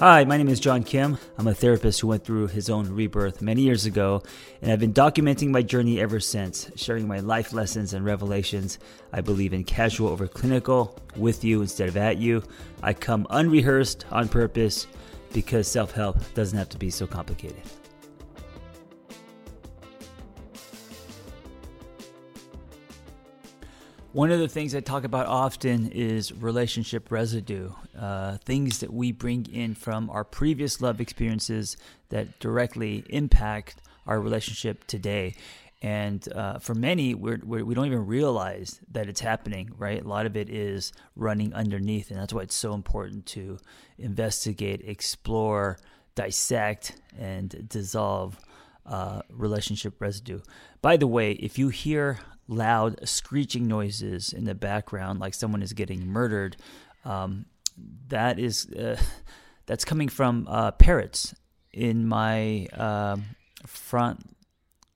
Hi, my name is John Kim. I'm a therapist who went through his own rebirth many years ago, and I've been documenting my journey ever since, sharing my life lessons and revelations. I believe in casual over clinical, with you instead of at you. I come unrehearsed on purpose because self help doesn't have to be so complicated. One of the things I talk about often is relationship residue, uh, things that we bring in from our previous love experiences that directly impact our relationship today. And uh, for many, we're, we're, we do not even realize that it's happening, right? A lot of it is running underneath. And that's why it's so important to investigate, explore, dissect, and dissolve uh, relationship residue. By the way, if you hear loud screeching noises in the background, like someone is getting murdered, um, that is uh, that's coming from uh, parrots in my um, front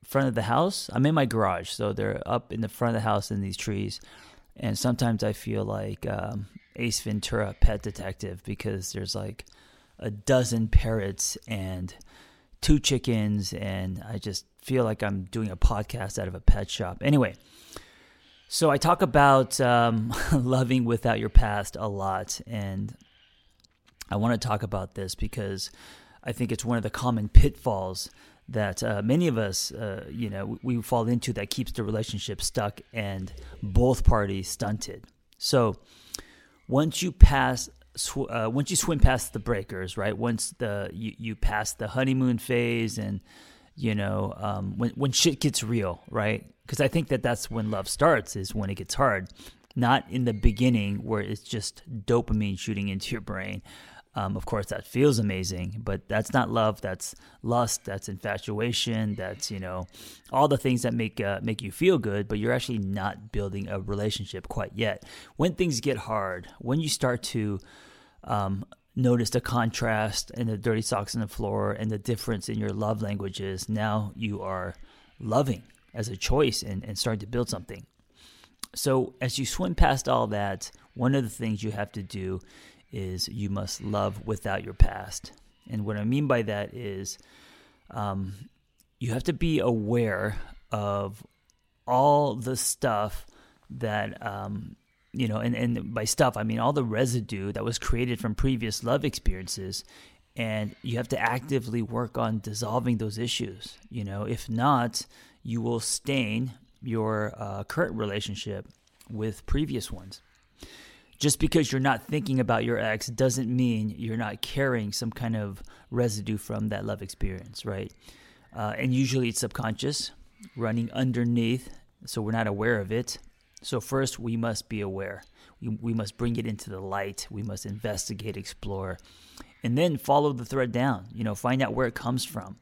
front of the house. I'm in my garage, so they're up in the front of the house in these trees, and sometimes I feel like um, Ace Ventura, Pet Detective, because there's like a dozen parrots and two chickens, and I just feel like I'm doing a podcast out of a pet shop. Anyway, so I talk about um, loving without your past a lot, and I want to talk about this because I think it's one of the common pitfalls that uh, many of us, uh, you know, we fall into that keeps the relationship stuck and both parties stunted. So once you pass sw- uh, once you swim past the breakers, right? Once the you, you pass the honeymoon phase, and you know um, when when shit gets real, right? Because I think that that's when love starts is when it gets hard, not in the beginning where it's just dopamine shooting into your brain. Um, of course, that feels amazing, but that's not love. That's lust. That's infatuation. That's you know all the things that make uh, make you feel good, but you're actually not building a relationship quite yet. When things get hard, when you start to um, notice the contrast and the dirty socks on the floor and the difference in your love languages, now you are loving as a choice and, and starting to build something. So as you swim past all that, one of the things you have to do is you must love without your past. And what I mean by that is um, you have to be aware of all the stuff that, um, you know, and, and by stuff, I mean all the residue that was created from previous love experiences. And you have to actively work on dissolving those issues. You know, if not, you will stain your uh, current relationship with previous ones just because you're not thinking about your ex doesn't mean you're not carrying some kind of residue from that love experience, right? Uh, and usually it's subconscious, running underneath, so we're not aware of it. So, first, we must be aware. We, we must bring it into the light. We must investigate, explore, and then follow the thread down. You know, find out where it comes from.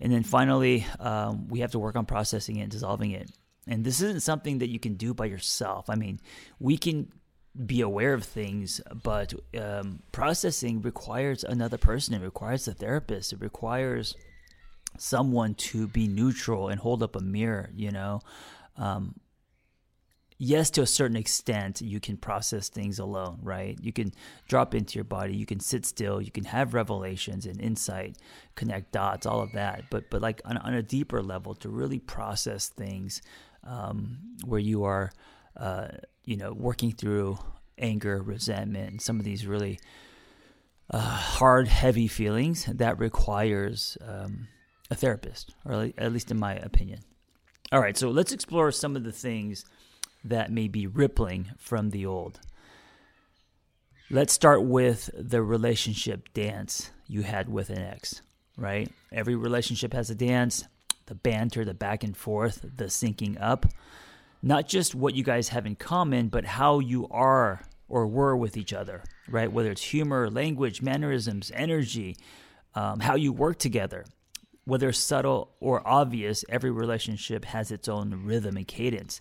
And then finally, um, we have to work on processing it, dissolving it. And this isn't something that you can do by yourself. I mean, we can be aware of things, but um, processing requires another person. It requires a therapist. It requires someone to be neutral and hold up a mirror. You know, um, yes, to a certain extent, you can process things alone, right? You can drop into your body. You can sit still. You can have revelations and insight, connect dots, all of that. But but like on, on a deeper level, to really process things um, where you are uh, you know, working through anger, resentment, some of these really uh, hard, heavy feelings that requires um, a therapist, or at least in my opinion. All right, so let's explore some of the things that may be rippling from the old. Let's start with the relationship dance you had with an ex, right? Every relationship has a dance, the banter, the back and forth, the syncing up not just what you guys have in common, but how you are or were with each other, right? Whether it's humor, language, mannerisms, energy, um, how you work together. Whether subtle or obvious, every relationship has its own rhythm and cadence.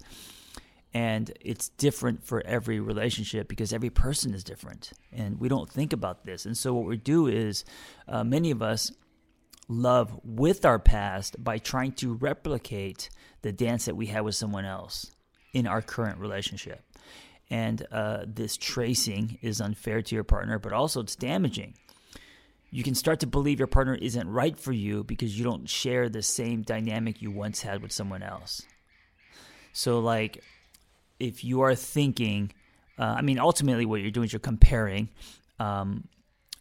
And it's different for every relationship because every person is different. And we don't think about this. And so, what we do is, uh, many of us love with our past by trying to replicate the dance that we had with someone else in our current relationship. And uh, this tracing is unfair to your partner, but also it's damaging. you can start to believe your partner isn't right for you because you don't share the same dynamic you once had with someone else. So, like, if you are thinking, uh, I mean, ultimately, what you're doing is you're comparing um,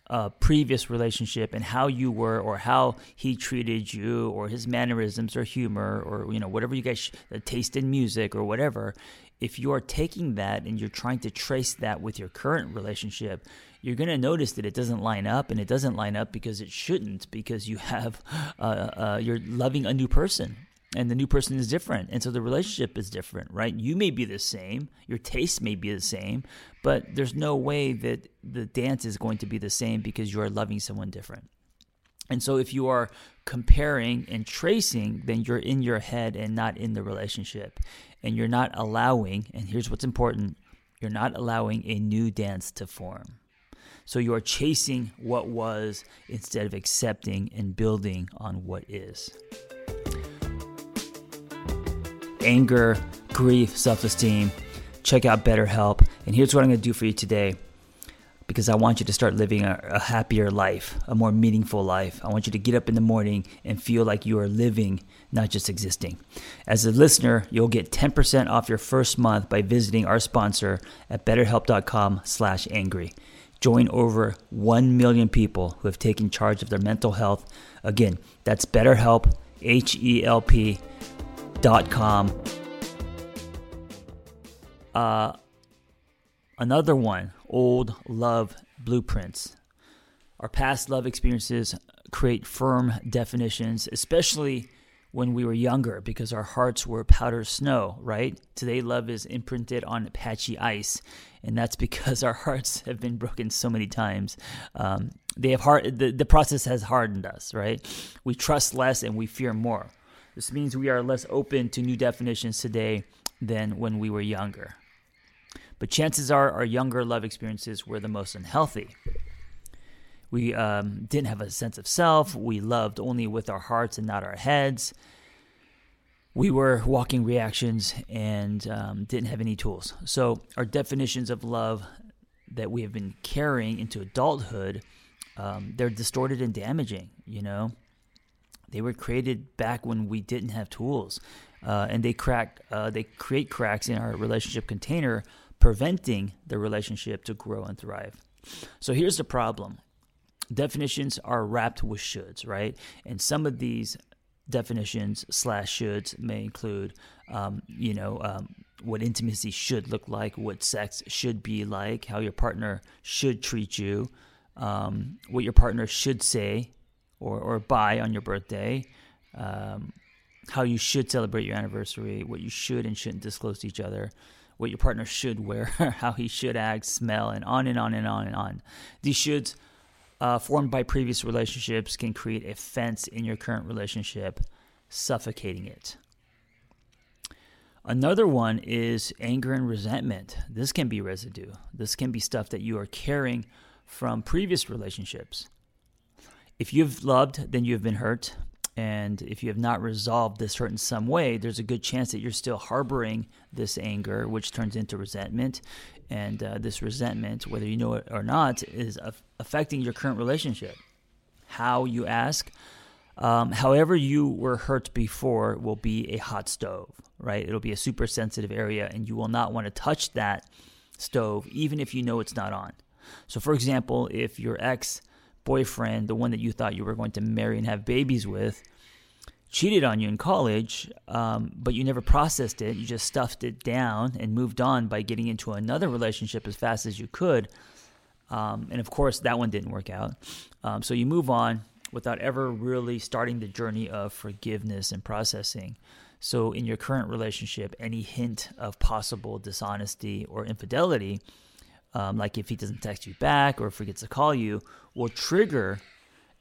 a previous relationship and how you were, or how he treated you, or his mannerisms, or humor, or you know, whatever you guys, the taste in music, or whatever. If you are taking that and you're trying to trace that with your current relationship, you're going to notice that it doesn't line up, and it doesn't line up because it shouldn't, because you have, uh, uh, you're loving a new person and the new person is different and so the relationship is different right? You may be the same your taste may be the same but there's no way that the dance is going to be the same because you are loving someone different. And so if you are comparing and tracing then you're in your head and not in the relationship. And you're not allowing and here's what's important you're not allowing a new dance to form. So you are chasing what was instead of accepting and building on what is anger, grief, self esteem, check out BetterHelp. And here's what I'm going to do for you today because I want you to start living a, a, happier life, a more meaningful life. I want you to get up in the morning and feel like you are living, not just existing. As a listener, you'll get 10% off your first month by visiting our sponsor at betterhelp.com/angry. Join over 1 million people who have taken charge of their mental health. Again, that's BetterHelp, H E L P com. Uh, another one, old love blueprints. Our past love experiences create firm definitions, especially when we were younger because our hearts were powder snow, right? Today, love is imprinted on patchy ice, and that's because our hearts have been broken so many times. Um, they have hard, the, the process has hardened us, right? We trust less and we fear more. This means we are less open to new definitions today than when we were younger. But chances are our younger love experiences were the most unhealthy. We um, didn't have a sense of self. We loved only with our hearts and not our heads. We were walking reactions and um, didn't have any tools. So, our definitions of love that we have been carrying into adulthood, um, they're distorted and damaging, you know? They were created back when we didn't have tools, uh, and they crack. Uh, they create cracks in our relationship container, preventing the relationship to grow and thrive. So here's the problem: definitions are wrapped with shoulds, right? And some of these definitions slash shoulds may include, um, you know, um, what intimacy should look like, what sex should be like, how your partner should treat you, um, what your partner should say or, or buy on your birthday, um, how you should celebrate your anniversary, what you should and shouldn't disclose to each other, what your partner should wear, how he should act, smell, and on and on and on and on. These shoulds, uh, formed by previous relationships, can create a fence in your current relationship, suffocating it. Another one is anger and resentment. This can be residue. This can be stuff that you are carrying from previous relationships. If you've loved, then you have been hurt. And if you have not resolved this hurt in some way, there's a good chance that you're still harboring this anger, which turns into resentment. And uh, this resentment, whether you know it or not, is affecting your current relationship. How you ask, um, however you were hurt before, will be a hot stove, right? It'll be a super sensitive area, and you will not want to touch that stove, even if you know it's not on. So, for example, if your ex boyfriend, the one that you thought you were going to marry and have babies with, cheated on you in college, um, but you never processed it. You just stuffed it down and moved on by getting into another relationship as fast as you could. Um, and of course, that one didn't work out. Um, so you move on without ever really starting the journey of forgiveness and processing. So, in your current relationship, any hint of possible dishonesty or infidelity um, like if he doesn't text you back or forgets to call you, will trigger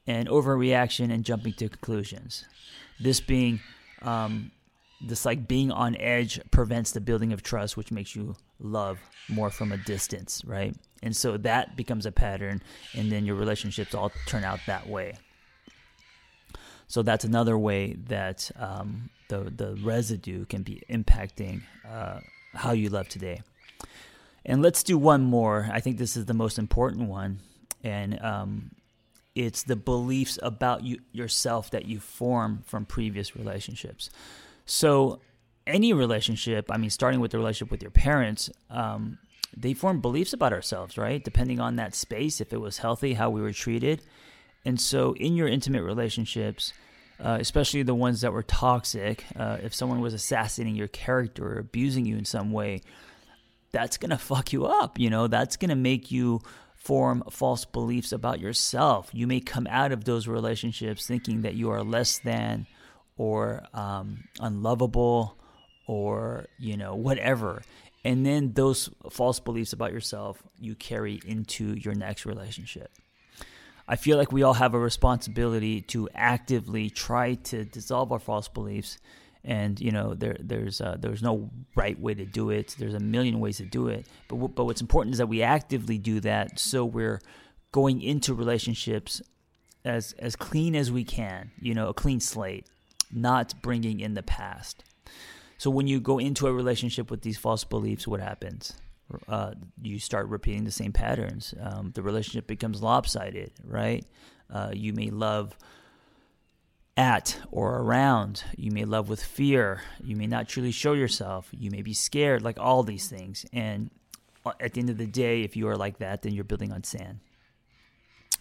an overreaction and jumping to conclusions. This being, um, this like being on edge prevents the building of trust, which makes you love more from a distance, right? And so that becomes a pattern, and then your relationships all turn out that way. So that's another way that um, the the residue can be impacting uh, how you love today. And let's do one more. I think this is the most important one. And um, it's the beliefs about you yourself that you form from previous relationships. So any relationship, I mean, starting with the relationship with your parents, um, they form beliefs about ourselves, right? Depending on that space, if it was healthy, how we were treated. And so, in your intimate relationships, uh, especially the ones that were toxic, uh, if someone was assassinating your character or abusing you in some way, that's going to fuck you up. You know, that's going to make you form false beliefs about yourself. You may come out of those relationships thinking that you are less than or um, unlovable or, you know, whatever. And then those false beliefs about yourself you carry into your next relationship. I feel like we all have a responsibility to actively try to dissolve our false beliefs. And you know, there there's uh, there's no right way to do it. There's a million ways to do it. But w- but what's important is that we actively do that, so we're going into relationships as as clean as we can. You know, a clean slate, not bringing in the past. So when you go into a relationship with these false beliefs, what happens? Uh, you start repeating the same patterns. Um, the relationship becomes lopsided, right? Uh, you may love at or around. You may love with fear. You may not truly show yourself. You may be scared, like all these things. And at the end of the day, if you are like that, then you're building on sand.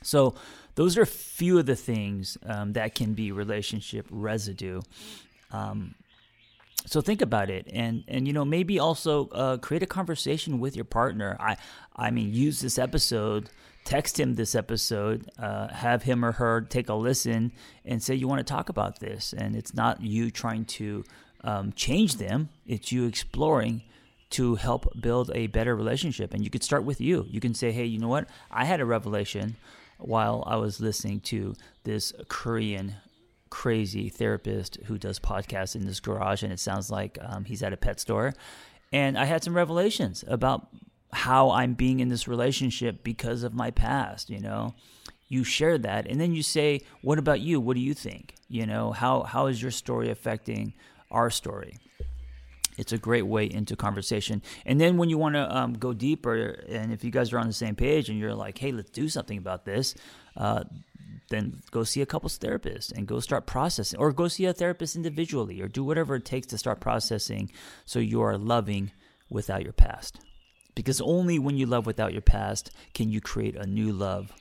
So, those are a few of the things um, that can be relationship residue. Um, so think about it and and you know maybe also uh, create a conversation with your partner i i mean use this episode text him this episode uh, have him or her take a listen and say you want to talk about this? And it's not you trying to um, change them. It's you exploring to help build a better relationship. And you could start with you. You can say hey you know what? I had a revelation while i was listening to this korean crazy therapist who does podcasts in this garage, and it sounds like um, he's at a pet store. And I had some revelations about how I'm being in this relationship because of my past, you know. You share that, and then you say, "What about you? What do you think? You know, how how is your story affecting our story?" It's a great way into conversation. And then when you want to um, go deeper, and if you guys are on the same page, and you're like, "Hey, let's do something about this," uh, then go see a couples therapist and go start processing, or go see a therapist individually, or do whatever it takes to start processing so you are loving without your past. Because only when you love without your past can you create a new love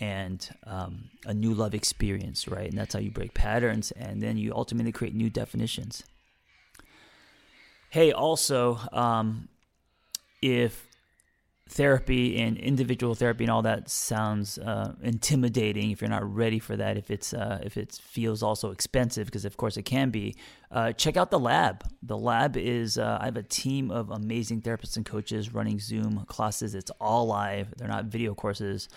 and um, a new love experience, right? And that's how you break patterns, and then you ultimately create new definitions. Hey, also, um, if therapy and individual therapy and all that sounds uh, intimidating if you're not ready for that if it's uh, if it feels also expensive because of course it can be uh, check out the lab the lab is uh, i have a team of amazing therapists and coaches running zoom classes it's all live they're not video courses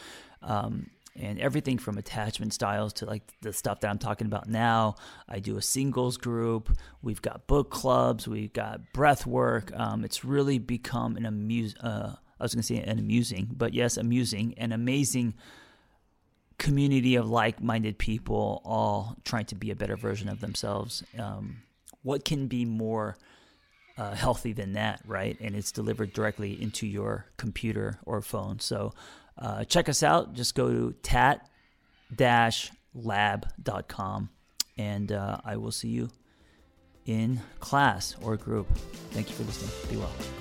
um, and everything from attachment styles to like the stuff that I'm talking about now. I do a singles group. We've got book clubs. We've got breath work. Um, it's really become an amuse, uh, I was going to say an amusing, but yes, amusing, an amazing community of like minded people all trying to be a better version of themselves. Um, what can be more uh, healthy than that, right? And it's delivered directly into your computer or phone. So uh, check us out. Just go to tat lab.com and uh, I will see you in class or group. Thank you for listening. Be well.